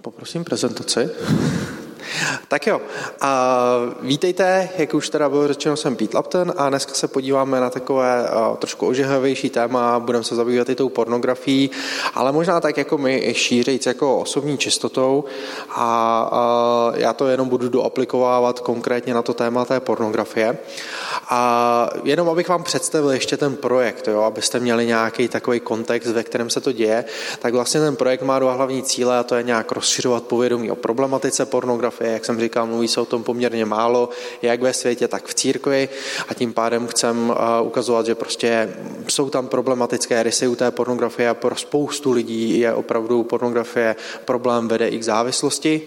Poprosím prezentaci. Tak jo, a vítejte, jak už teda bylo řečeno, jsem Pete Lapton a dneska se podíváme na takové a, trošku ožehavější téma, budeme se zabývat i tou pornografií, ale možná tak jako my i jako osobní čistotou. A, a já to jenom budu doaplikovávat konkrétně na to téma té pornografie. A jenom abych vám představil ještě ten projekt, jo, abyste měli nějaký takový kontext, ve kterém se to děje, tak vlastně ten projekt má dva hlavní cíle a to je nějak rozšiřovat povědomí o problematice pornografie, jak jsem říkal, mluví se o tom poměrně málo, jak ve světě, tak v církvi a tím pádem chcem ukazovat, že prostě jsou tam problematické rysy u té pornografie a pro spoustu lidí je opravdu pornografie problém, vede i k závislosti,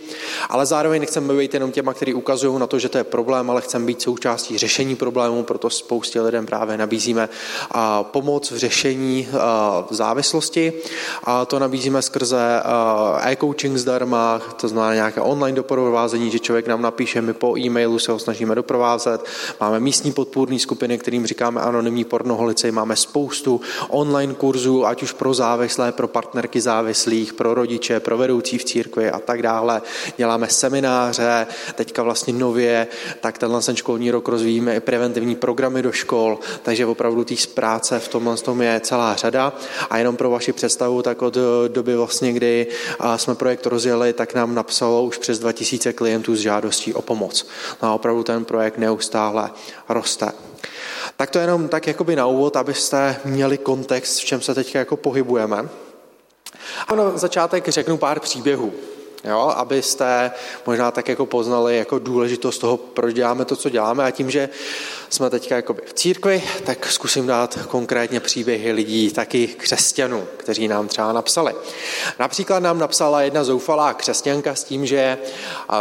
ale zároveň nechceme být jenom těma, kteří ukazují na to, že to je problém, ale chceme být součástí řešení problému, proto spoustě lidem právě nabízíme pomoc v řešení závislosti. A to nabízíme skrze e-coaching zdarma, to znamená nějaké online doprovázení, že člověk nám napíše, my po e-mailu se ho snažíme doprovázet. Máme místní podpůrné skupiny, kterým říkáme anonymní pornoholici, máme spoustu online kurzů, ať už pro závislé, pro partnerky závislých, pro rodiče, pro vedoucí v církvi a tak dále. Děláme semináře, teďka vlastně nově, tak tenhle ten školní rok rozvíjíme i preventivní programy do škol, takže opravdu té práce v tomhle tom je celá řada. A jenom pro vaši představu, tak od doby vlastně, kdy jsme projekt rozjeli, tak nám napsalo už přes 2000 klientů s žádostí o pomoc. No a opravdu ten projekt neustále roste. Tak to jenom tak jakoby na úvod, abyste měli kontext, v čem se teď jako pohybujeme. A na začátek řeknu pár příběhů jo, abyste možná tak jako poznali jako důležitost toho, proč děláme to, co děláme a tím, že jsme teďka jako v církvi, tak zkusím dát konkrétně příběhy lidí, taky křesťanů, kteří nám třeba napsali. Například nám napsala jedna zoufalá křesťanka s tím, že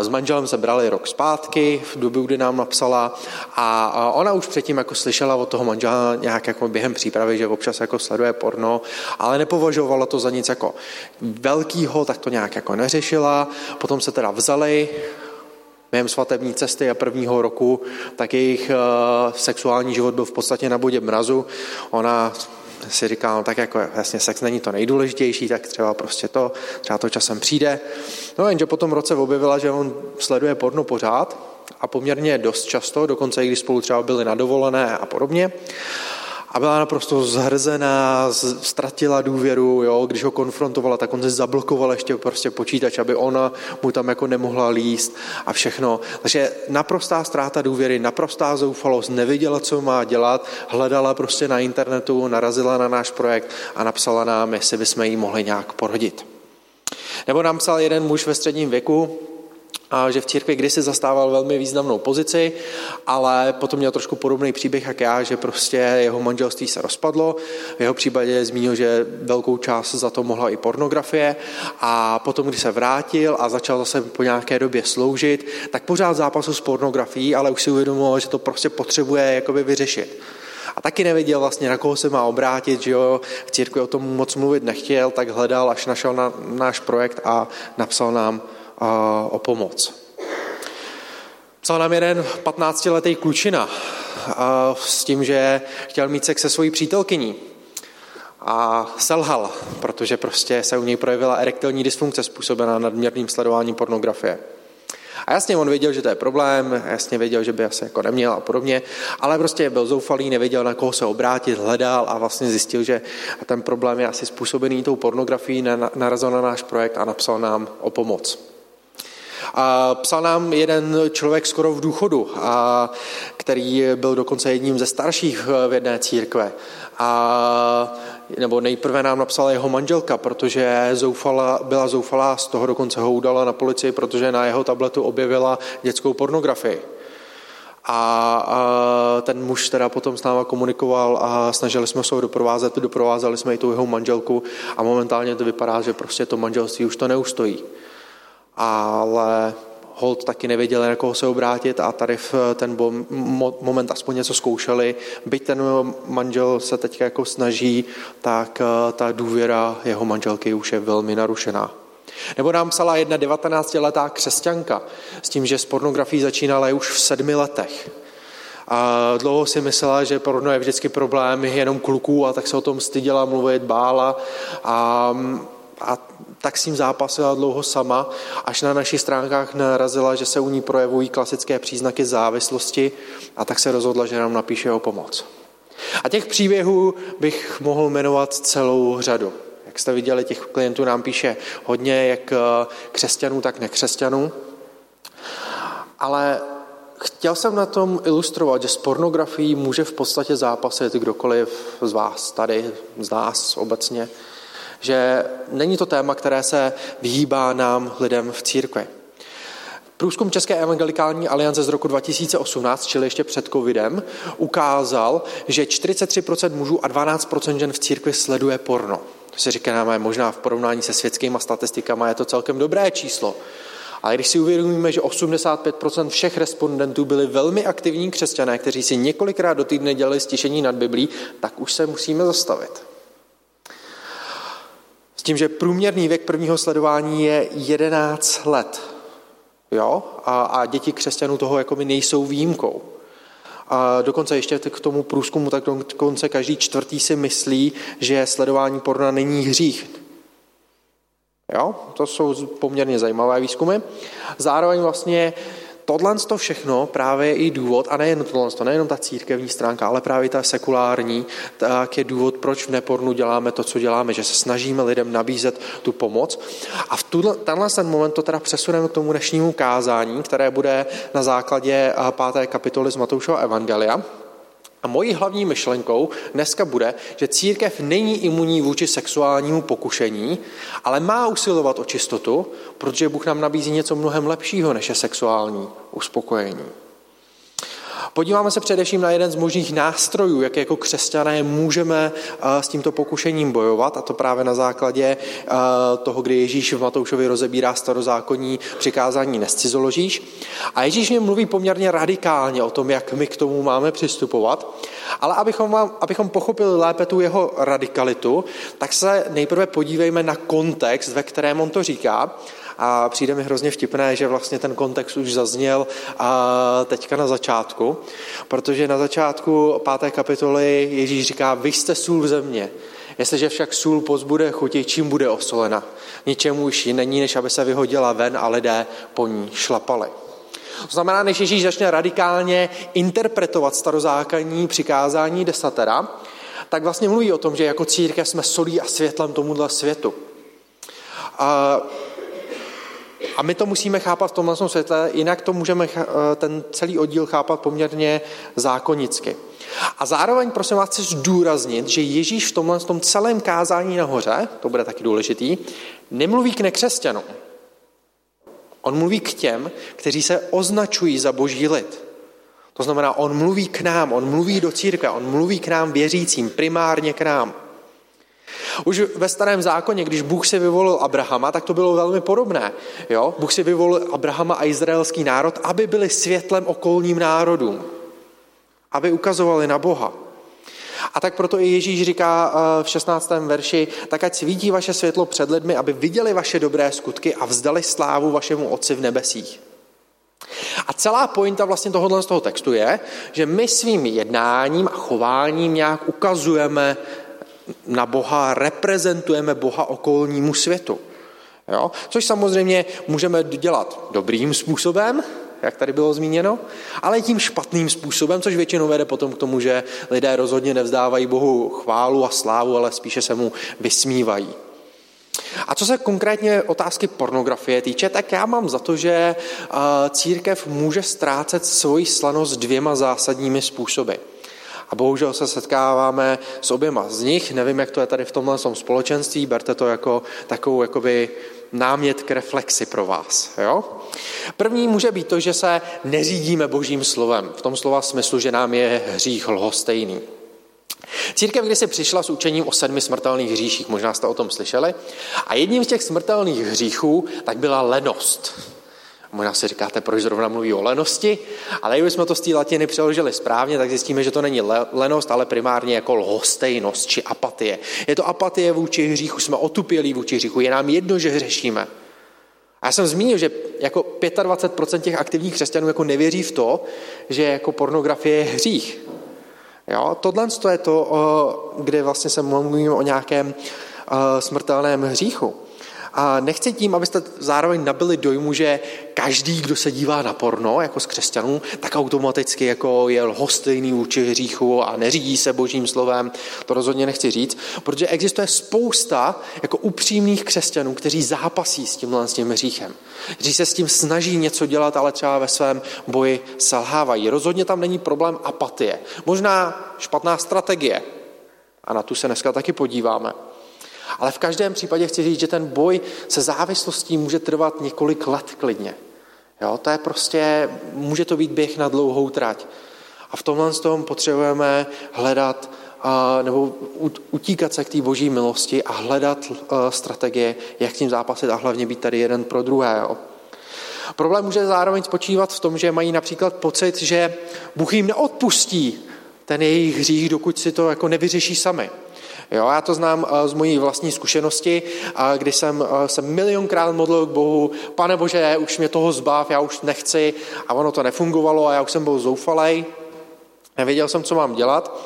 s manželem se brali rok zpátky, v době, kdy nám napsala a ona už předtím jako slyšela od toho manžela nějak jako během přípravy, že občas jako sleduje porno, ale nepovažovala to za nic jako velkýho, tak to nějak jako neřešila. Potom se teda vzali, během svatební cesty a prvního roku, tak jejich uh, sexuální život byl v podstatě na bodě mrazu. Ona si říká, no tak jako vlastně sex není to nejdůležitější, tak třeba prostě to, třeba to časem přijde. No jenže potom roce objevila, že on sleduje porno pořád a poměrně dost často, dokonce i když spolu třeba byli na dovolené a podobně a byla naprosto zhrzená, ztratila důvěru, jo, když ho konfrontovala, tak on se zablokoval ještě prostě počítač, aby ona mu tam jako nemohla líst a všechno. Takže naprostá ztráta důvěry, naprostá zoufalost, nevěděla, co má dělat, hledala prostě na internetu, narazila na náš projekt a napsala nám, jestli bychom jí mohli nějak porodit. Nebo nám psal jeden muž ve středním věku, že v církvi kdysi zastával velmi významnou pozici, ale potom měl trošku podobný příběh jak já, že prostě jeho manželství se rozpadlo. V jeho případě zmínil, že velkou část za to mohla i pornografie a potom, když se vrátil a začal zase po nějaké době sloužit, tak pořád zápasu s pornografií, ale už si uvědomoval, že to prostě potřebuje jakoby vyřešit. A taky nevěděl vlastně, na koho se má obrátit, že jo, v církvi o tom moc mluvit nechtěl, tak hledal, až našel na náš projekt a napsal nám o pomoc. Psal nám jeden 15-letý klučina s tím, že chtěl mít sex se svojí přítelkyní a selhal, protože prostě se u něj projevila erektilní dysfunkce způsobená nadměrným sledováním pornografie. A jasně on věděl, že to je problém, jasně věděl, že by asi jako neměl a podobně, ale prostě byl zoufalý, nevěděl, na koho se obrátit, hledal a vlastně zjistil, že ten problém je asi způsobený tou pornografií, narazil na náš projekt a napsal nám o pomoc. A psal nám jeden člověk skoro v důchodu, a který byl dokonce jedním ze starších v jedné církve. A nebo nejprve nám napsala jeho manželka, protože zoufala, byla zoufalá, z toho dokonce ho udala na policii, protože na jeho tabletu objevila dětskou pornografii. A, a ten muž teda potom s náma komunikoval a snažili jsme se ho doprovázet, doprovázeli jsme i tu jeho manželku a momentálně to vypadá, že prostě to manželství už to neustojí ale hold taky nevěděli, na koho se obrátit a tady v ten moment aspoň něco zkoušeli. Byť ten manžel se teď jako snaží, tak eh, ta důvěra jeho manželky už je velmi narušená. Nebo nám psala jedna 19-letá křesťanka s tím, že s pornografií začínala už v sedmi letech. A dlouho si myslela, že porno je vždycky problém jenom kluků a tak se o tom styděla mluvit, bála. A, a tak s tím zápasila dlouho sama, až na našich stránkách narazila, že se u ní projevují klasické příznaky závislosti a tak se rozhodla, že nám napíše o pomoc. A těch příběhů bych mohl jmenovat celou řadu. Jak jste viděli, těch klientů nám píše hodně, jak křesťanů, tak nekřesťanů. Ale chtěl jsem na tom ilustrovat, že s pornografií může v podstatě zápasit kdokoliv z vás, tady, z nás obecně, že není to téma, které se vyhýbá nám lidem v církvi. Průzkum České evangelikální aliance z roku 2018, čili ještě před covidem, ukázal, že 43% mužů a 12% žen v církvi sleduje porno. To si říkáme, možná v porovnání se světskými statistikami je to celkem dobré číslo. Ale když si uvědomíme, že 85% všech respondentů byli velmi aktivní křesťané, kteří si několikrát do týdne dělali stišení nad Biblí, tak už se musíme zastavit. S tím, že průměrný věk prvního sledování je 11 let. Jo? A, a děti křesťanů toho jako my nejsou výjimkou. A dokonce ještě k tomu průzkumu, tak dokonce každý čtvrtý si myslí, že sledování porna není hřích. Jo? To jsou poměrně zajímavé výzkumy. Zároveň vlastně tohle to všechno právě je i důvod, a nejen tohle, to nejenom ta církevní stránka, ale právě ta sekulární, tak je důvod, proč v nepornu děláme to, co děláme, že se snažíme lidem nabízet tu pomoc. A v tuhle, tenhle ten moment to teda přesuneme k tomu dnešnímu kázání, které bude na základě páté kapitoly z Matoušova Evangelia. A mojí hlavní myšlenkou dneska bude, že církev není imunní vůči sexuálnímu pokušení, ale má usilovat o čistotu, protože Bůh nám nabízí něco mnohem lepšího než je sexuální uspokojení. Podíváme se především na jeden z možných nástrojů, jak jako křesťané můžeme s tímto pokušením bojovat, a to právě na základě toho, kdy Ježíš v Matoušovi rozebírá starozákonní přikázání nescizoložíš. A Ježíš mě mluví poměrně radikálně o tom, jak my k tomu máme přistupovat. Ale abychom, vám, abychom pochopili lépe tu jeho radikalitu, tak se nejprve podívejme na kontext, ve kterém on to říká a přijde mi hrozně vtipné, že vlastně ten kontext už zazněl a teďka na začátku, protože na začátku páté kapitoly Ježíš říká, vy jste sůl země. Jestliže však sůl pozbude chuti, čím bude osolena? Ničemu už není, než aby se vyhodila ven a lidé po ní šlapali. To znamená, než Ježíš začne radikálně interpretovat starozákonní přikázání desatera, tak vlastně mluví o tom, že jako církev jsme solí a světlem tomuhle světu. A a my to musíme chápat v tomhle světle, jinak to můžeme eh, ten celý oddíl chápat poměrně zákonicky. A zároveň, prosím vás, chci zdůraznit, že Ježíš v tomhle tom celém kázání nahoře, to bude taky důležitý, nemluví k nekřesťanům. On mluví k těm, kteří se označují za boží lid. To znamená, on mluví k nám, on mluví do církve, on mluví k nám věřícím, primárně k nám. Už ve starém zákoně, když Bůh si vyvolil Abrahama, tak to bylo velmi podobné. Jo? Bůh si vyvolil Abrahama a izraelský národ, aby byli světlem okolním národům. Aby ukazovali na Boha. A tak proto i Ježíš říká eh, v 16. verši, tak ať svítí vaše světlo před lidmi, aby viděli vaše dobré skutky a vzdali slávu vašemu Otci v nebesích. A celá pointa vlastně tohohle z toho textu je, že my svým jednáním a chováním nějak ukazujeme na Boha, reprezentujeme Boha okolnímu světu. Jo? Což samozřejmě můžeme dělat dobrým způsobem, jak tady bylo zmíněno, ale tím špatným způsobem, což většinou vede potom k tomu, že lidé rozhodně nevzdávají Bohu chválu a slávu, ale spíše se mu vysmívají. A co se konkrétně otázky pornografie týče, tak já mám za to, že církev může ztrácet svoji slanost dvěma zásadními způsoby. A bohužel se setkáváme s oběma z nich. Nevím, jak to je tady v tomhle společenství, berte to jako takovou jakoby námět k reflexi pro vás. Jo? První může být to, že se neřídíme božím slovem, v tom slova smyslu, že nám je hřích lhostejný. Církev když se přišla s učením o sedmi smrtelných hříších, možná jste o tom slyšeli, a jedním z těch smrtelných hříchů tak byla lenost. Možná si říkáte, proč zrovna mluví o lenosti, ale kdyby jsme to z té latiny přeložili správně, tak zjistíme, že to není lenost, ale primárně jako lhostejnost či apatie. Je to apatie vůči hříchu, jsme otupělí vůči hříchu, je nám jedno, že hřešíme. A já jsem zmínil, že jako 25% těch aktivních křesťanů jako nevěří v to, že jako pornografie je hřích. Jo? Tohle je to, kde vlastně se mluvíme o nějakém smrtelném hříchu. A nechci tím, abyste zároveň nabili dojmu, že každý, kdo se dívá na porno, jako z křesťanů, tak automaticky jako je lhostejný vůči hříchu a neřídí se božím slovem. To rozhodně nechci říct, protože existuje spousta jako upřímných křesťanů, kteří zápasí s tímhle s tím hříchem. Kteří se s tím snaží něco dělat, ale třeba ve svém boji selhávají. Rozhodně tam není problém apatie. Možná špatná strategie. A na tu se dneska taky podíváme. Ale v každém případě chci říct, že ten boj se závislostí může trvat několik let klidně. Jo, to je prostě, může to být běh na dlouhou trať. A v tomhle tom potřebujeme hledat nebo utíkat se k té boží milosti a hledat strategie, jak s tím zápasit a hlavně být tady jeden pro druhého. Problém může zároveň spočívat v tom, že mají například pocit, že Bůh jim neodpustí ten jejich hřích, dokud si to jako nevyřeší sami. Jo, já to znám eh, z mojí vlastní zkušenosti, kdy jsem eh, se milionkrát modlil k Bohu, pane Bože, už mě toho zbav, já už nechci a ono to nefungovalo a já už jsem byl zoufalej, nevěděl jsem, co mám dělat.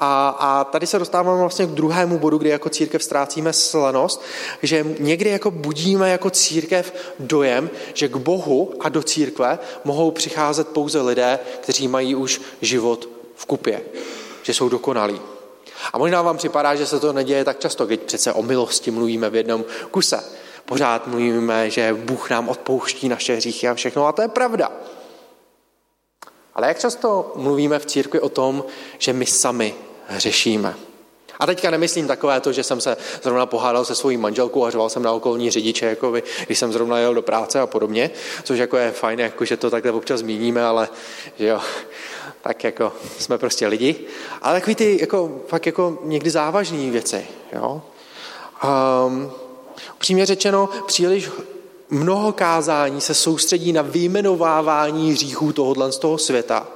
A, a tady se dostáváme vlastně k druhému bodu, kdy jako církev ztrácíme slenost, že někdy jako budíme jako církev dojem, že k Bohu a do církve mohou přicházet pouze lidé, kteří mají už život v kupě, že jsou dokonalí. A možná vám připadá, že se to neděje tak často, když přece o milosti mluvíme v jednom kuse. Pořád mluvíme, že Bůh nám odpouští naše hříchy a všechno, a to je pravda. Ale jak často mluvíme v církvi o tom, že my sami hřešíme? A teďka nemyslím takové to, že jsem se zrovna pohádal se svojí manželkou a řval jsem na okolní řidiče, jako by, když jsem zrovna jel do práce a podobně, což jako je fajn, jako že to takhle občas zmíníme, ale že jo, tak jako jsme prostě lidi. Ale takový ty jako, fakt jako někdy závažné věci, jo. Um, upřímně řečeno, příliš mnoho kázání se soustředí na vyjmenovávání hříchů tohohle z toho světa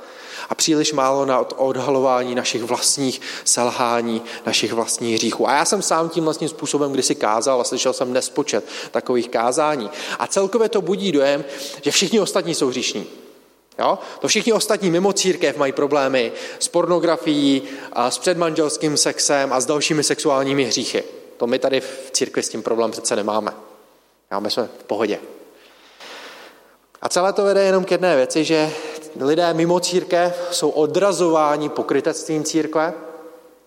a příliš málo na odhalování našich vlastních selhání, našich vlastních hříchů. A já jsem sám tím vlastním způsobem kdysi kázal a slyšel jsem nespočet takových kázání. A celkově to budí dojem, že všichni ostatní jsou hříšní. Jo? To všichni ostatní mimo církev mají problémy s pornografií, a s předmanželským sexem a s dalšími sexuálními hříchy. To my tady v církvi s tím problém přece nemáme. Jo? My jsme v pohodě. A celé to vede jenom k jedné věci, že lidé mimo církev jsou odrazováni pokrytectvím církve,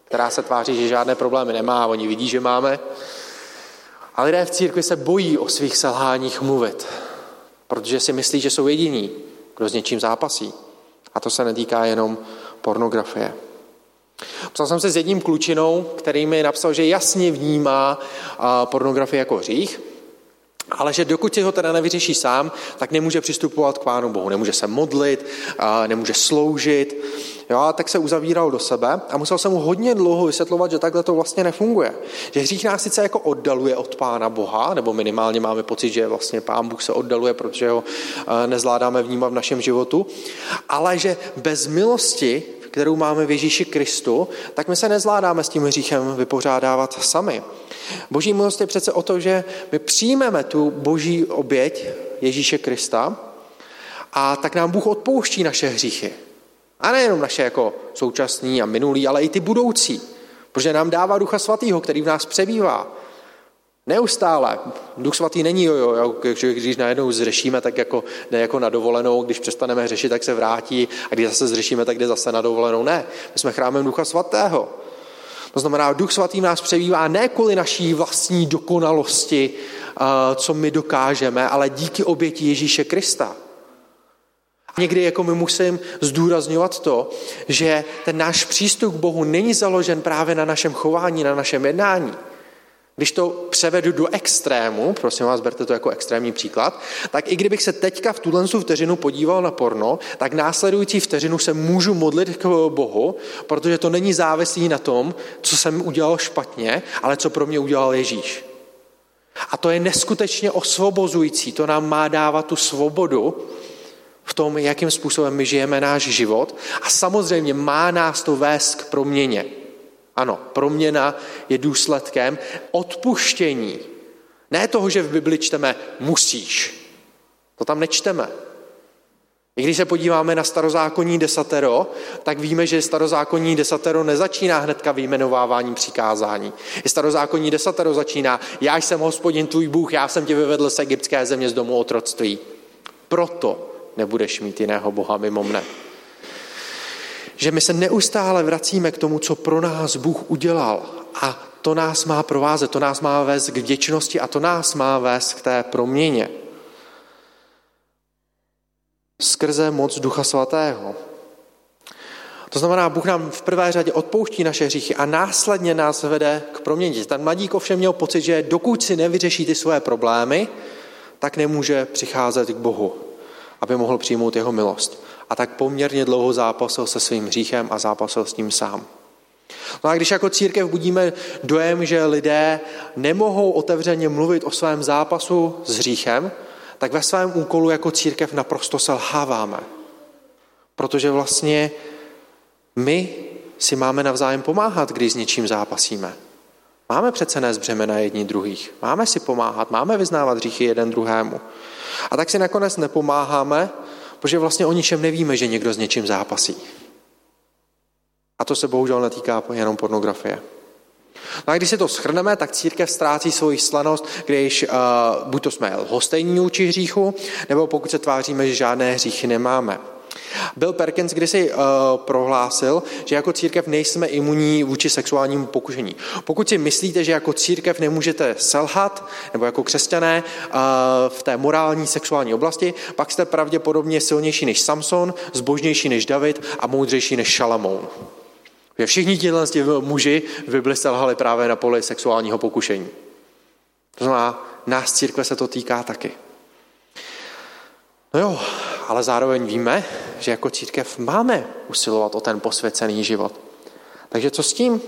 která se tváří, že žádné problémy nemá, a oni vidí, že máme. A lidé v církvi se bojí o svých selháních mluvit, protože si myslí, že jsou jediní, kdo s něčím zápasí. A to se netýká jenom pornografie. Psal jsem se s jedním klučinou, který mi napsal, že jasně vnímá pornografii jako hřích, ale že dokud si ho teda nevyřeší sám, tak nemůže přistupovat k Pánu Bohu, nemůže se modlit, nemůže sloužit, jo, a tak se uzavíral do sebe a musel jsem mu hodně dlouho vysvětlovat, že takhle to vlastně nefunguje. Že hřích nás sice jako oddaluje od Pána Boha, nebo minimálně máme pocit, že vlastně Pán Bůh se oddaluje, protože ho nezvládáme vnímat v našem životu, ale že bez milosti, kterou máme v Ježíši Kristu, tak my se nezvládáme s tím hříchem vypořádávat sami. Boží milost je přece o to, že my přijmeme tu boží oběť Ježíše Krista a tak nám Bůh odpouští naše hříchy. A nejenom naše jako současný a minulý, ale i ty budoucí. Protože nám dává Ducha Svatého, který v nás přebývá. Neustále. Duch svatý není jojo, že když najednou zřešíme, tak jako, ne jako na dovolenou, když přestaneme řešit, tak se vrátí a když zase zřešíme, tak jde zase na dovolenou. Ne, my jsme chrámem Ducha Svatého. To znamená, Duch Svatý nás přebývá ne kvůli naší vlastní dokonalosti, co my dokážeme, ale díky oběti Ježíše Krista. Někdy jako my musím zdůrazňovat to, že ten náš přístup k Bohu není založen právě na našem chování, na našem jednání. Když to převedu do extrému, prosím vás, berte to jako extrémní příklad, tak i kdybych se teďka v tuhle vteřinu podíval na porno, tak následující vteřinu se můžu modlit k Bohu, protože to není závislý na tom, co jsem udělal špatně, ale co pro mě udělal Ježíš. A to je neskutečně osvobozující, to nám má dávat tu svobodu v tom, jakým způsobem my žijeme náš život a samozřejmě má nás to vést k proměně. Ano, proměna je důsledkem odpuštění. Ne toho, že v Bibli čteme musíš. To tam nečteme. I když se podíváme na starozákonní desatero, tak víme, že starozákonní desatero nezačíná hnedka vyjmenováváním přikázání. I starozákonní desatero začíná, já jsem hospodin tvůj Bůh, já jsem tě vyvedl z egyptské země z domu otroctví. Proto nebudeš mít jiného Boha mimo mne. Že my se neustále vracíme k tomu, co pro nás Bůh udělal a to nás má provázet, to nás má vést k vděčnosti a to nás má vést k té proměně skrze moc Ducha Svatého. To znamená, Bůh nám v prvé řadě odpouští naše hříchy a následně nás vede k proměně. Ten mladík ovšem měl pocit, že dokud si nevyřeší ty své problémy, tak nemůže přicházet k Bohu, aby mohl přijmout jeho milost. A tak poměrně dlouho zápasil se svým hříchem a zápasil s ním sám. No a když jako církev budíme dojem, že lidé nemohou otevřeně mluvit o svém zápasu s hříchem, tak ve svém úkolu jako církev naprosto selháváme. Protože vlastně my si máme navzájem pomáhat, když s něčím zápasíme. Máme přece nést břemena jedni druhých. Máme si pomáhat, máme vyznávat hříchy jeden druhému. A tak si nakonec nepomáháme, protože vlastně o ničem nevíme, že někdo s něčím zápasí. A to se bohužel netýká jenom pornografie. No a když si to schrneme, tak církev ztrácí svoji slanost, když uh, buď to jsme lhostejní vůči hříchu, nebo pokud se tváříme, že žádné hříchy nemáme. Bill Perkins kdysi uh, prohlásil, že jako církev nejsme imunní vůči sexuálnímu pokušení. Pokud si myslíte, že jako církev nemůžete selhat, nebo jako křesťané uh, v té morální sexuální oblasti, pak jste pravděpodobně silnější než Samson, zbožnější než David a moudřejší než Šalamoun. Všichni tihle muži v Bibli selhali právě na poli sexuálního pokušení. To znamená, nás církve se to týká taky. No jo, ale zároveň víme, že jako církev máme usilovat o ten posvěcený život. Takže co s tím?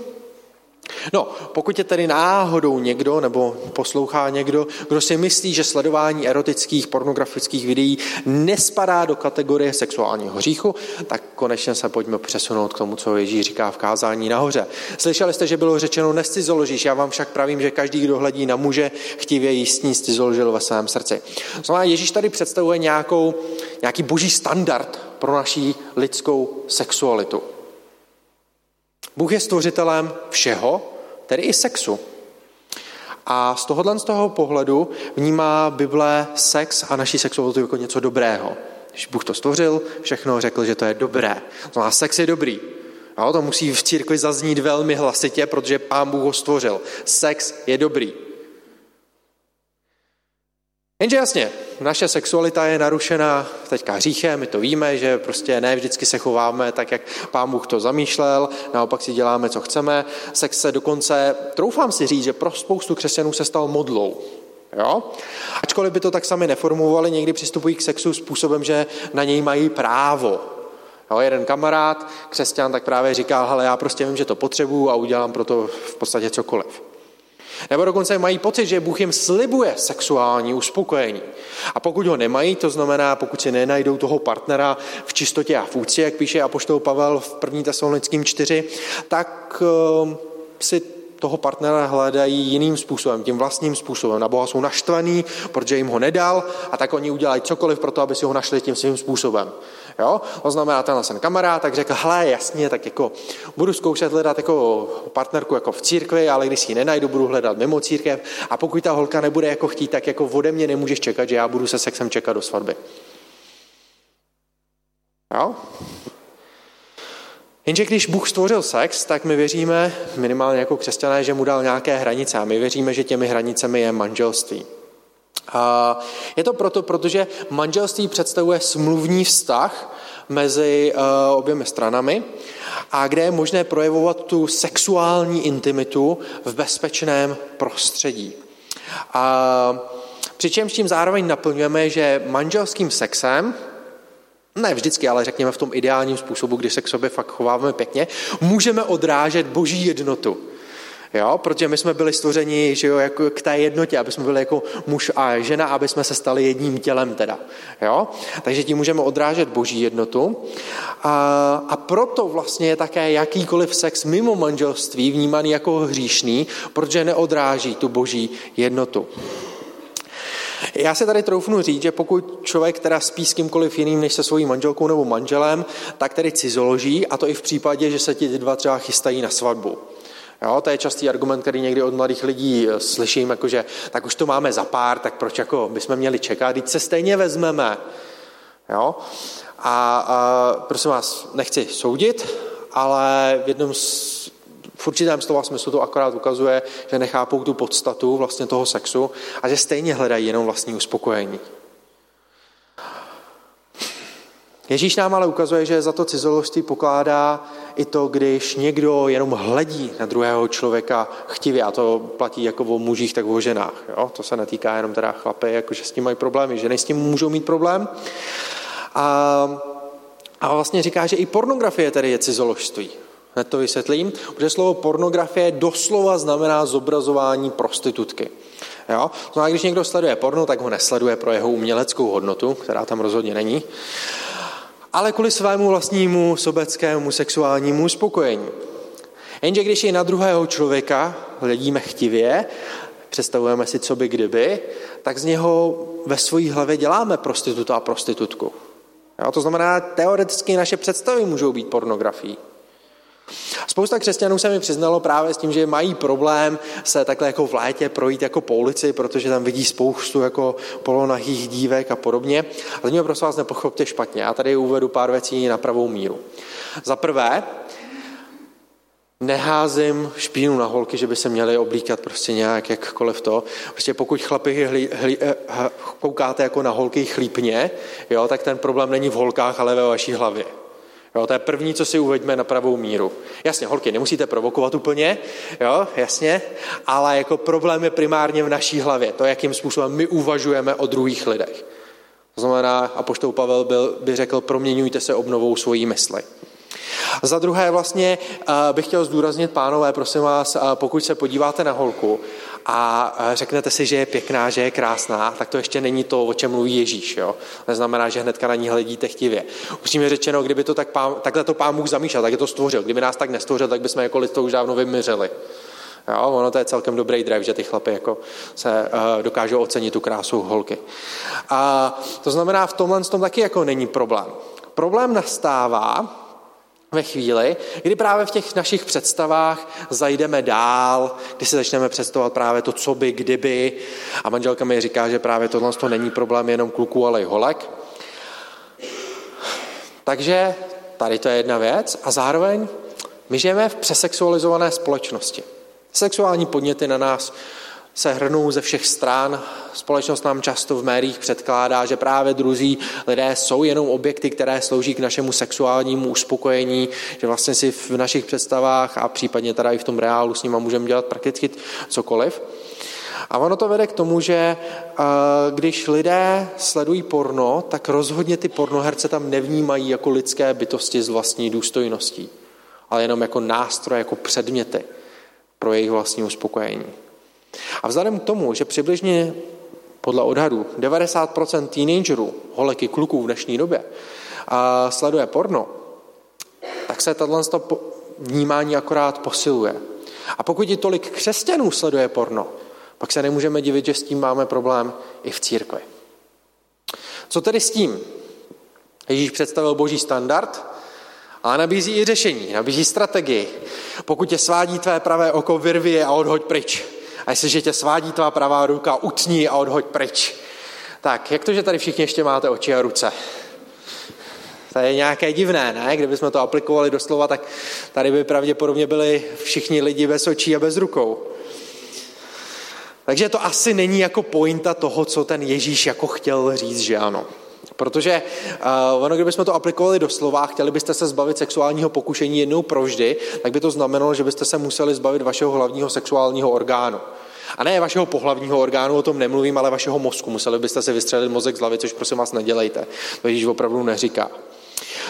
No, pokud je tedy náhodou někdo nebo poslouchá někdo, kdo si myslí, že sledování erotických, pornografických videí nespadá do kategorie sexuálního hříchu, tak konečně se pojďme přesunout k tomu, co Ježíš říká v kázání nahoře. Slyšeli jste, že bylo řečeno nescizoložíš, já vám však pravím, že každý, kdo hledí na muže, chtivě jistní scizoložil ve svém srdci. Znamená, Ježíš tady představuje nějakou, nějaký boží standard pro naší lidskou sexualitu. Bůh je stvořitelem všeho, tedy i sexu. A z tohohle z toho pohledu vnímá Bible sex a naší sexualitu jako něco dobrého. Když Bůh to stvořil, všechno řekl, že to je dobré. Znamená, sex je dobrý. Jo, to musí v církvi zaznít velmi hlasitě, protože pán Bůh ho stvořil. Sex je dobrý. Jenže jasně, naše sexualita je narušena teďka hříchem, my to víme, že prostě ne vždycky se chováme tak, jak pán Bůh to zamýšlel, naopak si děláme, co chceme. Sex se dokonce, troufám si říct, že pro spoustu křesťanů se stal modlou. Jo? Ačkoliv by to tak sami neformovali, někdy přistupují k sexu způsobem, že na něj mají právo. Jo, jeden kamarád, křesťan, tak právě říkal, hele, já prostě vím, že to potřebuju a udělám pro to v podstatě cokoliv. Nebo dokonce mají pocit, že Bůh jim slibuje sexuální uspokojení. A pokud ho nemají, to znamená, pokud si nenajdou toho partnera v čistotě a v úctě, jak píše apoštol Pavel v 1. tesalonickým 4, tak ehm, si toho partnera hledají jiným způsobem, tím vlastním způsobem. Na Boha jsou naštvaní, protože jim ho nedal a tak oni udělají cokoliv pro to, aby si ho našli tím svým způsobem. Jo? To znamená, tenhle jsem kamarád, tak řekl, hle, jasně, tak jako budu zkoušet hledat jako partnerku jako v církvi, ale když si ji nenajdu, budu hledat mimo církev a pokud ta holka nebude jako chtít, tak jako ode mě nemůžeš čekat, že já budu se sexem čekat do svatby. Jo? Jenže když Bůh stvořil sex, tak my věříme, minimálně jako křesťané, že mu dal nějaké hranice a my věříme, že těmi hranicemi je manželství. A je to proto, protože manželství představuje smluvní vztah mezi uh, oběmi stranami a kde je možné projevovat tu sexuální intimitu v bezpečném prostředí. A přičemž tím zároveň naplňujeme, že manželským sexem, ne vždycky, ale řekněme v tom ideálním způsobu, kdy se k sobě fakt chováme pěkně, můžeme odrážet boží jednotu. Jo? Protože my jsme byli stvořeni že jo, jako k té jednotě, aby jsme byli jako muž a žena, aby jsme se stali jedním tělem teda. Jo? Takže tím můžeme odrážet boží jednotu. A, a proto vlastně je také jakýkoliv sex mimo manželství vnímaný jako hříšný, protože neodráží tu boží jednotu. Já se tady troufnu říct, že pokud člověk teda spí s kýmkoliv jiným než se svojí manželkou nebo manželem, tak tedy cizoloží, a to i v případě, že se ti dva třeba chystají na svatbu. Jo, to je častý argument, který někdy od mladých lidí eh, slyším, jakože tak už to máme za pár, tak proč jako bychom měli čekat, teď se stejně vezmeme. Jo? A, a prosím vás, nechci soudit, ale v jednom z, v určitém slova smyslu to akorát ukazuje, že nechápou tu podstatu vlastně toho sexu a že stejně hledají jenom vlastní uspokojení. Ježíš nám ale ukazuje, že za to cizoložství pokládá i to, když někdo jenom hledí na druhého člověka chtivě, a to platí jako o mužích, tak o ženách. Jo? To se netýká jenom teda chlapy, jakože s tím mají problémy, ženy s tím můžou mít problém. A, a vlastně říká, že i pornografie tedy je cizoložství. Hned to vysvětlím, protože slovo pornografie doslova znamená zobrazování prostitutky. Jo? No a když někdo sleduje porno, tak ho nesleduje pro jeho uměleckou hodnotu, která tam rozhodně není, ale kvůli svému vlastnímu sobeckému sexuálnímu uspokojení. Jenže když je na druhého člověka hledíme chtivě, představujeme si, co by kdyby, tak z něho ve své hlavě děláme prostituta a prostitutku. Jo, to znamená, teoreticky naše představy můžou být pornografií. Spousta křesťanů se mi přiznalo právě s tím, že mají problém se takhle jako v létě projít jako po ulici, protože tam vidí spoustu jako polonahých dívek a podobně. Ale mě prosím vás nepochopte špatně. Já tady uvedu pár věcí na pravou míru. Za prvé, neházím špínu na holky, že by se měly oblíkat prostě nějak jakkoliv to. Prostě pokud chlapi hli, hli, eh, koukáte jako na holky chlípně, jo, tak ten problém není v holkách, ale ve vaší hlavě. Jo, to je první, co si uveďme na pravou míru. Jasně, holky, nemusíte provokovat úplně, jo, jasně, ale jako problém je primárně v naší hlavě, to, jakým způsobem my uvažujeme o druhých lidech. To znamená, a poštou Pavel byl, by řekl, proměňujte se obnovou svojí mysli. Za druhé vlastně eh, bych chtěl zdůraznit, pánové, prosím vás, eh, pokud se podíváte na holku a eh, řeknete si, že je pěkná, že je krásná, tak to ještě není to, o čem mluví Ježíš. Jo? Neznamená, že hnedka na ní hledíte chtivě. Upřímně řečeno, kdyby to tak pán, takhle to pán Bůh zamýšlel, tak je to stvořil. Kdyby nás tak nestvořil, tak bychom jako to už dávno vymyřeli. Jo, ono to je celkem dobrý drive, že ty chlapy jako se uh, dokážou ocenit tu krásu holky. A to znamená, v tomhle tom taky jako není problém. Problém nastává, ve chvíli, kdy právě v těch našich představách zajdeme dál, kdy si začneme představovat právě to, co by, kdyby. A manželka mi říká, že právě tohle to není problém jenom kluků, ale i holek. Takže tady to je jedna věc. A zároveň my žijeme v přesexualizované společnosti. Sexuální podněty na nás se hrnou ze všech stran. Společnost nám často v médiích předkládá, že právě druzí lidé jsou jenom objekty, které slouží k našemu sexuálnímu uspokojení, že vlastně si v našich představách a případně teda i v tom reálu s nimi můžeme dělat prakticky cokoliv. A ono to vede k tomu, že eh, když lidé sledují porno, tak rozhodně ty pornoherce tam nevnímají jako lidské bytosti s vlastní důstojností, ale jenom jako nástroje, jako předměty pro jejich vlastní uspokojení. A vzhledem k tomu, že přibližně podle odhadů 90% teenagerů, holek i kluků v dnešní době, a sleduje porno, tak se tohle vnímání akorát posiluje. A pokud i tolik křesťanů sleduje porno, pak se nemůžeme divit, že s tím máme problém i v církvi. Co tedy s tím? Ježíš představil boží standard, ale nabízí i řešení, nabízí strategii. Pokud tě svádí tvé pravé oko, vyrvi je a odhoď pryč a jestliže tě svádí tvá pravá ruka, utní a odhoď pryč. Tak, jak to, že tady všichni ještě máte oči a ruce? To je nějaké divné, ne? Kdybychom to aplikovali doslova, tak tady by pravděpodobně byli všichni lidi bez očí a bez rukou. Takže to asi není jako pointa toho, co ten Ježíš jako chtěl říct, že ano. Protože uh, ono, kdybychom to aplikovali do slova, chtěli byste se zbavit sexuálního pokušení jednou provždy, tak by to znamenalo, že byste se museli zbavit vašeho hlavního sexuálního orgánu. A ne vašeho pohlavního orgánu, o tom nemluvím, ale vašeho mozku. Museli byste se vystřelit mozek z hlavy, což prosím vás nedělejte. To Ježíš opravdu neříká.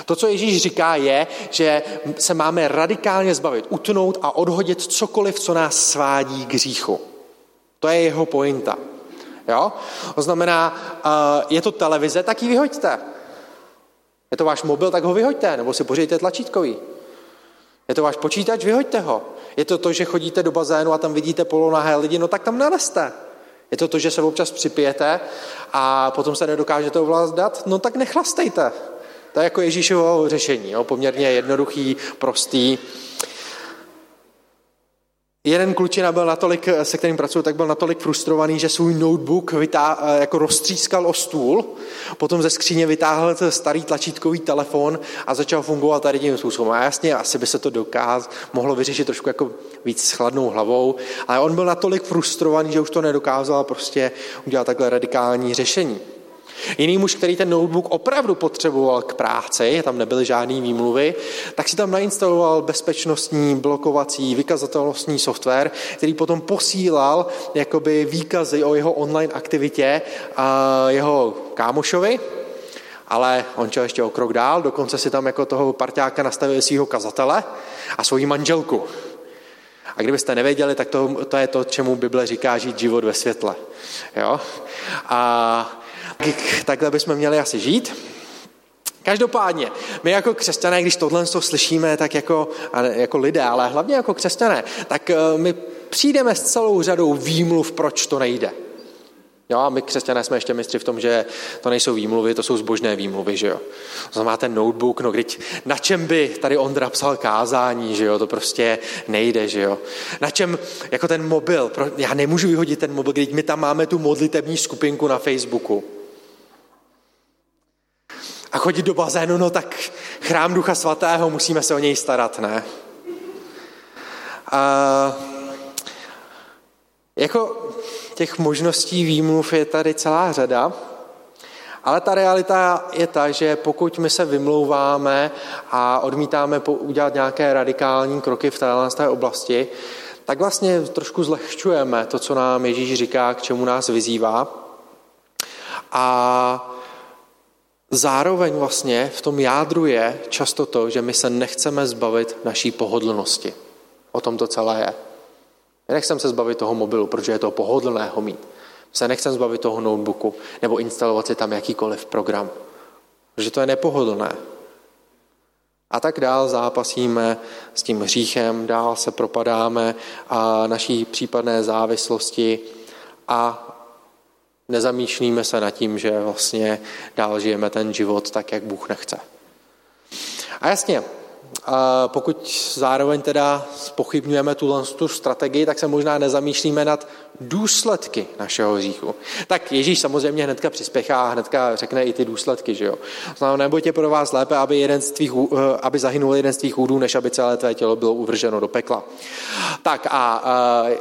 To, co Ježíš říká, je, že se máme radikálně zbavit, utnout a odhodit cokoliv, co nás svádí k hříchu. To je jeho pointa. Jo? To znamená, je to televize, tak ji vyhoďte. Je to váš mobil, tak ho vyhoďte, nebo si pořijte tlačítkový. Je to váš počítač, vyhoďte ho. Je to to, že chodíte do bazénu a tam vidíte polonahé lidi, no tak tam naneste. Je to to, že se občas připijete a potom se nedokážete ovládat? No tak nechlastejte. To je jako Ježíšovo řešení, jo? poměrně jednoduchý, prostý. Jeden klučina byl natolik, se kterým pracuju, tak byl natolik frustrovaný, že svůj notebook vytá, jako roztřískal o stůl, potom ze skříně vytáhl starý tlačítkový telefon a začal fungovat tady tím způsobem. A jasně, asi by se to dokáz, mohlo vyřešit trošku jako víc s chladnou hlavou, ale on byl natolik frustrovaný, že už to nedokázal prostě udělat takhle radikální řešení. Jiný muž, který ten notebook opravdu potřeboval k práci, tam nebyly žádné výmluvy, tak si tam nainstaloval bezpečnostní, blokovací, vykazatelnostní software, který potom posílal jakoby výkazy o jeho online aktivitě a jeho kámošovi, ale on šel ještě o krok dál, dokonce si tam jako toho parťáka nastavil svého kazatele a svoji manželku. A kdybyste nevěděli, tak to, to je to, čemu Bible říká žít život ve světle. Jo? A takhle bychom měli asi žít. Každopádně, my jako křesťané, když tohle to slyšíme, tak jako, jako lidé, ale hlavně jako křesťané, tak eh, my přijdeme s celou řadou výmluv, proč to nejde. Jo, a my křesťané jsme ještě mistři v tom, že to nejsou výmluvy, to jsou zbožné výmluvy, že jo. To znamená ten notebook, no když, na čem by tady Ondra psal kázání, že jo, to prostě nejde, že jo. Na čem, jako ten mobil, já nemůžu vyhodit ten mobil, když my tam máme tu modlitební skupinku na Facebooku a chodit do bazénu, no tak chrám Ducha Svatého, musíme se o něj starat, ne? A jako těch možností výmluv je tady celá řada, ale ta realita je ta, že pokud my se vymlouváme a odmítáme udělat nějaké radikální kroky v této oblasti, tak vlastně trošku zlehčujeme to, co nám Ježíš říká, k čemu nás vyzývá. A Zároveň vlastně v tom jádru je často to, že my se nechceme zbavit naší pohodlnosti. O tom to celé je. Nechcem se zbavit toho mobilu, protože je to pohodlné ho mít. Se nechcem zbavit toho notebooku nebo instalovat si tam jakýkoliv program, protože to je nepohodlné. A tak dál zápasíme s tím hříchem, dál se propadáme a naší případné závislosti a Nezamýšlíme se nad tím, že vlastně dál žijeme ten život tak, jak Bůh nechce. A jasně, pokud zároveň teda spochybňujeme tu, strategii, tak se možná nezamýšlíme nad důsledky našeho hříchu. Tak Ježíš samozřejmě hnedka přispěchá a hnedka řekne i ty důsledky, že jo. Znamená, nebo tě pro vás lépe, aby, jeden z tvých, eh, aby zahynul jeden z tvých údů, než aby celé tvé tělo bylo uvrženo do pekla. Tak a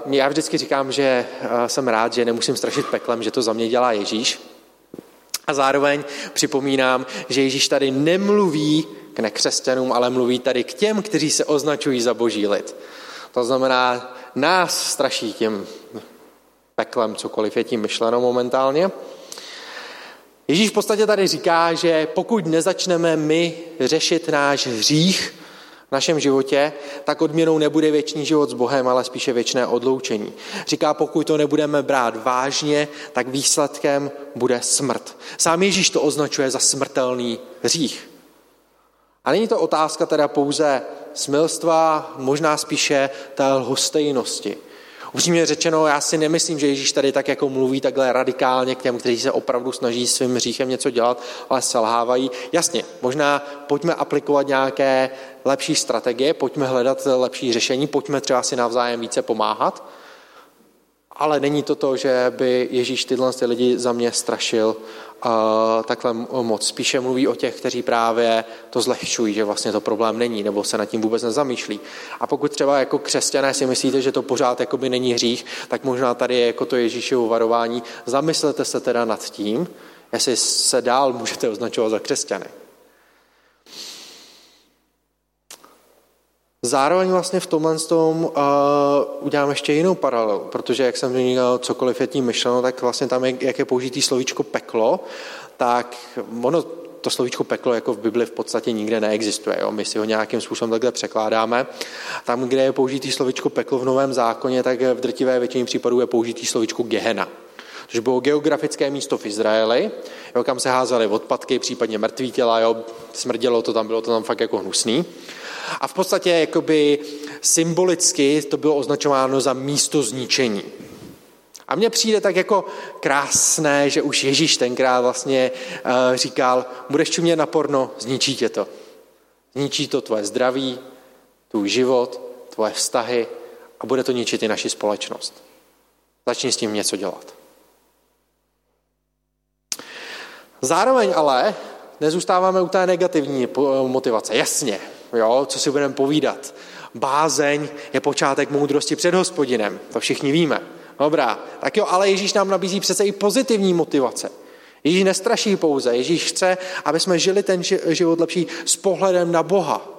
já vždycky říkám, že eh, jsem rád, že nemusím strašit peklem, že to za mě dělá Ježíš. A zároveň připomínám, že Ježíš tady nemluví k nekřesťanům, ale mluví tady k těm, kteří se označují za boží lid. To znamená, nás straší tím peklem, cokoliv je tím myšleno momentálně. Ježíš v podstatě tady říká, že pokud nezačneme my řešit náš hřích v našem životě, tak odměnou nebude věčný život s Bohem, ale spíše věčné odloučení. Říká, pokud to nebudeme brát vážně, tak výsledkem bude smrt. Sám Ježíš to označuje za smrtelný hřích. A není to otázka teda pouze smilstva, možná spíše té lhostejnosti. Upřímně řečeno, já si nemyslím, že Ježíš tady tak jako mluví takhle radikálně k těm, kteří se opravdu snaží svým hříchem něco dělat, ale selhávají. Jasně, možná pojďme aplikovat nějaké lepší strategie, pojďme hledat lepší řešení, pojďme třeba si navzájem více pomáhat, ale není to to, že by Ježíš tyhle lidi za mě strašil takhle moc. Spíše mluví o těch, kteří právě to zlehčují, že vlastně to problém není, nebo se nad tím vůbec nezamýšlí. A pokud třeba jako křesťané si myslíte, že to pořád jakoby není hřích, tak možná tady je jako to Ježíšovo varování. Zamyslete se teda nad tím, jestli se dál můžete označovat za křesťany. Zároveň vlastně v tomhle tom uh, udělám ještě jinou paralelu, protože jak jsem říkal, cokoliv je tím myšleno, tak vlastně tam, jak, jak je použitý slovíčko peklo, tak ono to slovíčko peklo jako v Bibli v podstatě nikde neexistuje. Jo? My si ho nějakým způsobem takhle překládáme. Tam, kde je použitý slovíčko peklo v Novém zákoně, tak v drtivé většině případů je použitý slovíčko Gehena. Což bylo geografické místo v Izraeli, jo, kam se házely odpadky, případně mrtvý těla, jo, smrdělo to tam, bylo to tam fakt jako hnusný. A v podstatě jakoby symbolicky to bylo označováno za místo zničení. A mně přijde tak jako krásné, že už Ježíš tenkrát vlastně uh, říkal, budeš čumět na porno, zničí tě to. Zničí to tvoje zdraví, tvůj život, tvoje vztahy a bude to ničit i naši společnost. Začni s tím něco dělat. Zároveň ale nezůstáváme u té negativní motivace. Jasně, jo, co si budeme povídat. Bázeň je počátek moudrosti před hospodinem, to všichni víme. Dobrá, tak jo, ale Ježíš nám nabízí přece i pozitivní motivace. Ježíš nestraší pouze, Ježíš chce, aby jsme žili ten život lepší s pohledem na Boha.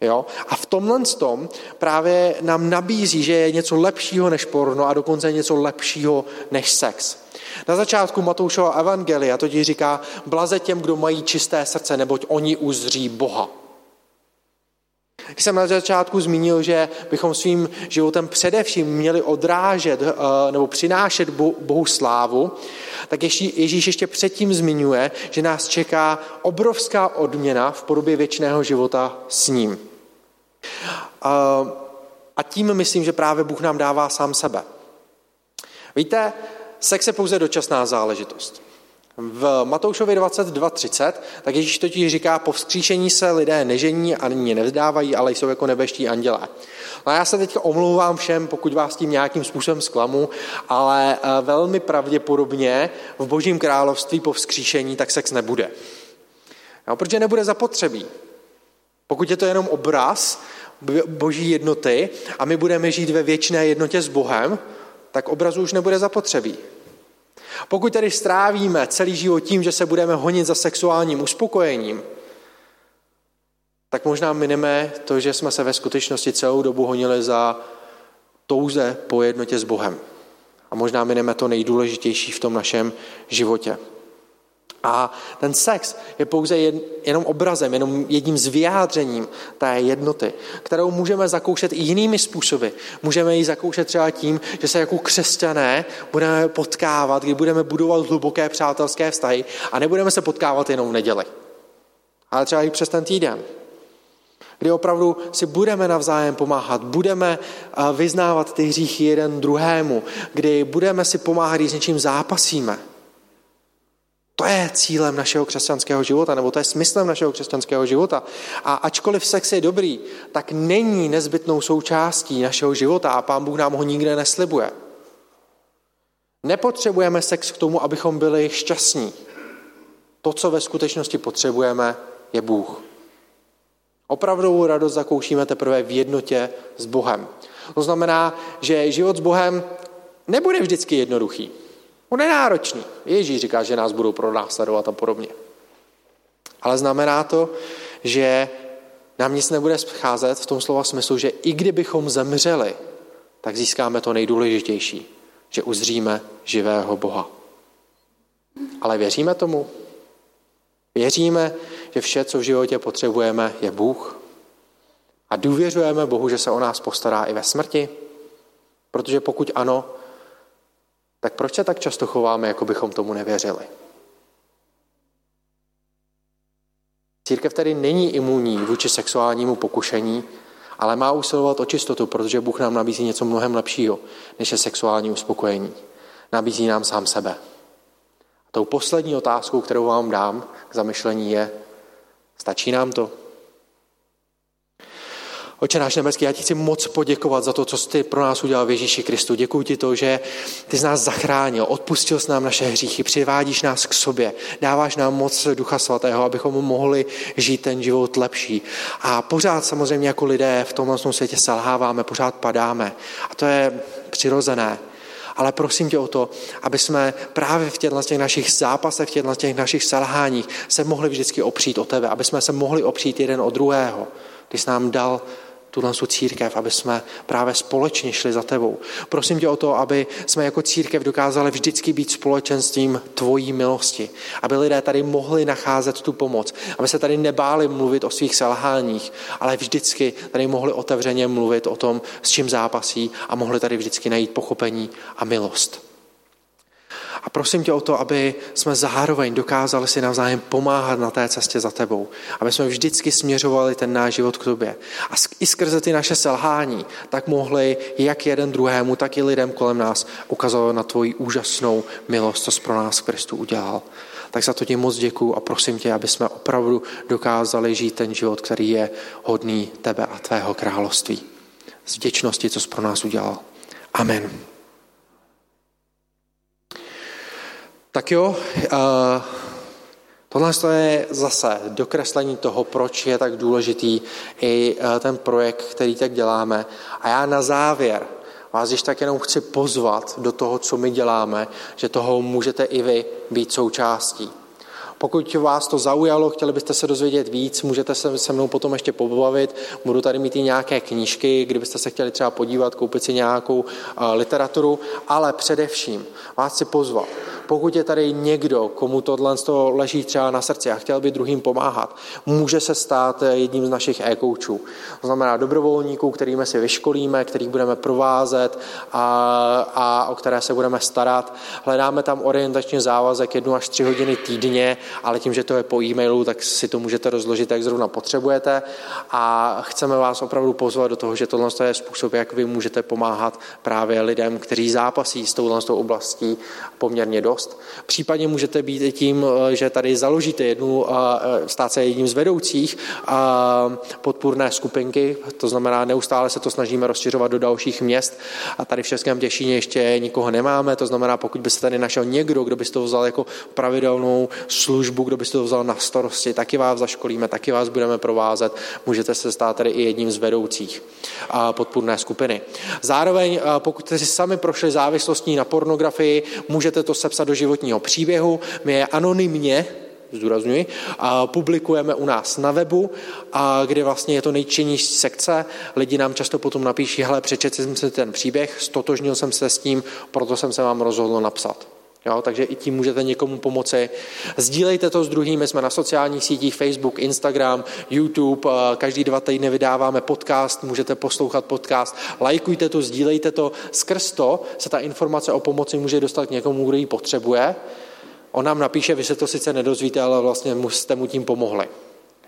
Jo? A v tomhle tom právě nám nabízí, že je něco lepšího než porno a dokonce něco lepšího než sex. Na začátku Matoušova evangelia totiž říká, blaze těm, kdo mají čisté srdce, neboť oni uzří Boha. Když jsem na začátku zmínil, že bychom svým životem především měli odrážet eh, nebo přinášet Bohu slávu, tak Ježíš ještě předtím zmiňuje, že nás čeká obrovská odměna v podobě věčného života s ním. Eh, a tím myslím, že právě Bůh nám dává sám sebe. Víte, sex je pouze dočasná záležitost. V Matoušovi 22.30, tak Ježíš totiž říká, po vzkříšení se lidé nežení a nyní nevzdávají, ale jsou jako nebeští andělé. No a já se teď omlouvám všem, pokud vás tím nějakým způsobem zklamu, ale eh, velmi pravděpodobně v božím království po vzkříšení tak sex nebude. No, protože nebude zapotřebí. Pokud je to jenom obraz boží jednoty a my budeme žít ve věčné jednotě s Bohem, tak obrazu už nebude zapotřebí. Pokud tedy strávíme celý život tím, že se budeme honit za sexuálním uspokojením, tak možná mineme to, že jsme se ve skutečnosti celou dobu honili za touze po jednotě s Bohem. A možná mineme to nejdůležitější v tom našem životě. A ten sex je pouze jenom obrazem, jenom jedním z vyjádřením té jednoty, kterou můžeme zakoušet i jinými způsoby. Můžeme ji zakoušet třeba tím, že se jako křesťané budeme potkávat, kdy budeme budovat hluboké přátelské vztahy a nebudeme se potkávat jenom v neděli, ale třeba i přes ten týden. Kdy opravdu si budeme navzájem pomáhat, budeme eh, vyznávat ty hříchy jeden druhému, kdy budeme si pomáhat, když s něčím zápasíme – to je cílem našeho křesťanského života, nebo to je smyslem našeho křesťanského života. A ačkoliv sex je dobrý, tak není nezbytnou součástí našeho života a Pán Bůh nám ho nikde neslibuje. Nepotřebujeme sex k tomu, abychom byli šťastní. To, co ve skutečnosti potřebujeme, je Bůh. Opravdovou radost zakoušíme teprve v jednotě s Bohem. To znamená, že život s Bohem nebude vždycky jednoduchý. On je náročný. Ježíš říká, že nás budou pronásledovat a podobně. Ale znamená to, že nám nic nebude scházet v tom slova smyslu, že i kdybychom zemřeli, tak získáme to nejdůležitější, že uzříme živého Boha. Ale věříme tomu? Věříme, že vše, co v životě potřebujeme, je Bůh? A důvěřujeme Bohu, že se o nás postará i ve smrti? Protože pokud ano, tak proč se tak často chováme, jako bychom tomu nevěřili? Církev tedy není imunní vůči sexuálnímu pokušení, ale má usilovat o čistotu, protože Bůh nám nabízí něco mnohem lepšího, než je sexuální uspokojení. Nabízí nám sám sebe. A tou poslední otázkou, kterou vám dám k zamyšlení je, stačí nám to? Oče náš nebeský, já ti chci moc poděkovat za to, co jsi pro nás udělal v Ježíši Kristu. Děkuji ti to, že ty z nás zachránil, odpustil s nám naše hříchy, přivádíš nás k sobě, dáváš nám moc Ducha Svatého, abychom mohli žít ten život lepší. A pořád samozřejmě jako lidé v tomhle světě selháváme, pořád padáme. A to je přirozené. Ale prosím tě o to, aby jsme právě v těchto těch našich zápasech, v těchto těch našich selháních se mohli vždycky opřít o tebe, aby jsme se mohli opřít jeden o druhého. Ty jsi nám dal tuhle církev, aby jsme právě společně šli za tebou. Prosím tě o to, aby jsme jako církev dokázali vždycky být společenstvím tvojí milosti, aby lidé tady mohli nacházet tu pomoc, aby se tady nebáli mluvit o svých selháních, ale vždycky tady mohli otevřeně mluvit o tom, s čím zápasí a mohli tady vždycky najít pochopení a milost. A prosím tě o to, aby jsme zároveň dokázali si navzájem pomáhat na té cestě za tebou. Aby jsme vždycky směřovali ten náš život k tobě. A i skrze ty naše selhání, tak mohli jak jeden druhému, tak i lidem kolem nás ukazovat na tvoji úžasnou milost, co jsi pro nás Kristu udělal. Tak za to ti moc děkuju a prosím tě, aby jsme opravdu dokázali žít ten život, který je hodný tebe a tvého království. Z vděčnosti, co jsi pro nás udělal. Amen. Tak jo, uh, tohle je zase dokreslení toho, proč je tak důležitý i uh, ten projekt, který tak děláme. A já na závěr vás když tak jenom chci pozvat do toho, co my děláme, že toho můžete i vy být součástí. Pokud vás to zaujalo, chtěli byste se dozvědět víc, můžete se se mnou potom ještě pobavit. Budu tady mít i nějaké knížky, kdybyste se chtěli třeba podívat, koupit si nějakou literaturu, ale především vás chci pozvat pokud je tady někdo, komu tohle leží třeba na srdci a chtěl by druhým pomáhat, může se stát jedním z našich e-koučů. To znamená dobrovolníků, kterými si vyškolíme, kterých budeme provázet a, a o které se budeme starat. Hledáme tam orientačně závazek jednu až tři hodiny týdně, ale tím, že to je po e-mailu, tak si to můžete rozložit, jak zrovna potřebujete. A chceme vás opravdu pozvat do toho, že tohle je způsob, jak vy můžete pomáhat právě lidem, kteří zápasí s touhle oblastí poměrně dost. Případně můžete být i tím, že tady založíte jednu, eh, stát se jedním z vedoucích podpůrné skupinky, to znamená, neustále se to snažíme rozšiřovat do dalších měst a tady v Českém Těšíně ještě nikoho nemáme, to znamená, pokud byste tady našel někdo, kdo by to vzal jako pravidelnou službu, kdo by to vzal na starosti, taky vás zaškolíme, taky vás budeme provázet, můžete se stát tady i jedním z vedoucích podpůrné skupiny. Zároveň, pokud jste si sami prošli závislostí na pornografii, můžete to sepsat do životního příběhu. My je anonymně zdůrazňuji, a publikujeme u nás na webu, a kde vlastně je to nejčinnější sekce. Lidi nám často potom napíší, hele, přečetl jsem si ten příběh, stotožnil jsem se s tím, proto jsem se vám rozhodl napsat. Jo, takže i tím můžete někomu pomoci. Sdílejte to s druhými, jsme na sociálních sítích Facebook, Instagram, YouTube, každý dva týdny vydáváme podcast, můžete poslouchat podcast, lajkujte to, sdílejte to. Skrz to se ta informace o pomoci může dostat k někomu, kdo ji potřebuje. On nám napíše, vy se to sice nedozvíte, ale vlastně jste mu tím pomohli.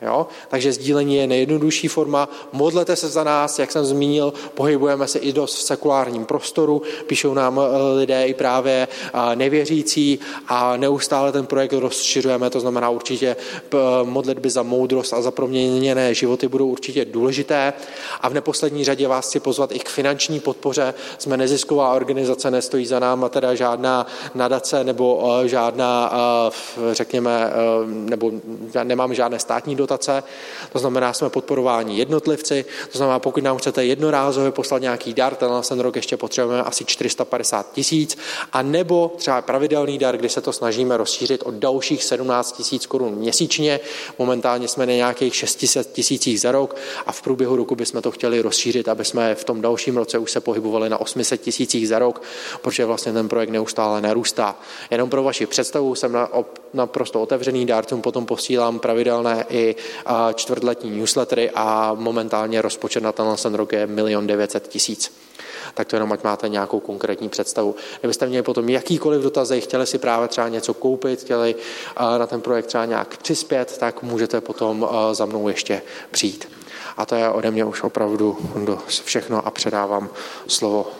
Jo? Takže sdílení je nejjednodušší forma. Modlete se za nás, jak jsem zmínil, pohybujeme se i dost v sekulárním prostoru, píšou nám eh, lidé i právě eh, nevěřící a neustále ten projekt rozšiřujeme, to znamená určitě modlitby za moudrost a za proměněné životy budou určitě důležité. A v neposlední řadě vás chci pozvat i k finanční podpoře. Jsme nezisková organizace, nestojí za náma teda žádná nadace nebo eh, žádná, řekněme, nebo nemáme žádné státní dotace, dotace, to znamená, jsme podporováni jednotlivci, to znamená, pokud nám chcete jednorázově poslat nějaký dar, ten ten rok ještě potřebujeme asi 450 tisíc, a nebo třeba pravidelný dar, kdy se to snažíme rozšířit o dalších 17 tisíc korun měsíčně. Momentálně jsme na nějakých 600 tisících za rok a v průběhu roku bychom to chtěli rozšířit, aby jsme v tom dalším roce už se pohybovali na 800 tisících za rok, protože vlastně ten projekt neustále narůstá. Jenom pro vaši představu jsem na, naprosto otevřený dárcům, potom posílám pravidelné i čtvrtletní newslettery a momentálně rozpočet na tenhle ten rok je milion 900 tisíc. Tak to jenom, ať máte nějakou konkrétní představu. Kdybyste měli potom jakýkoliv dotazy, chtěli si právě třeba něco koupit, chtěli na ten projekt třeba nějak přispět, tak můžete potom za mnou ještě přijít. A to je ode mě už opravdu všechno a předávám slovo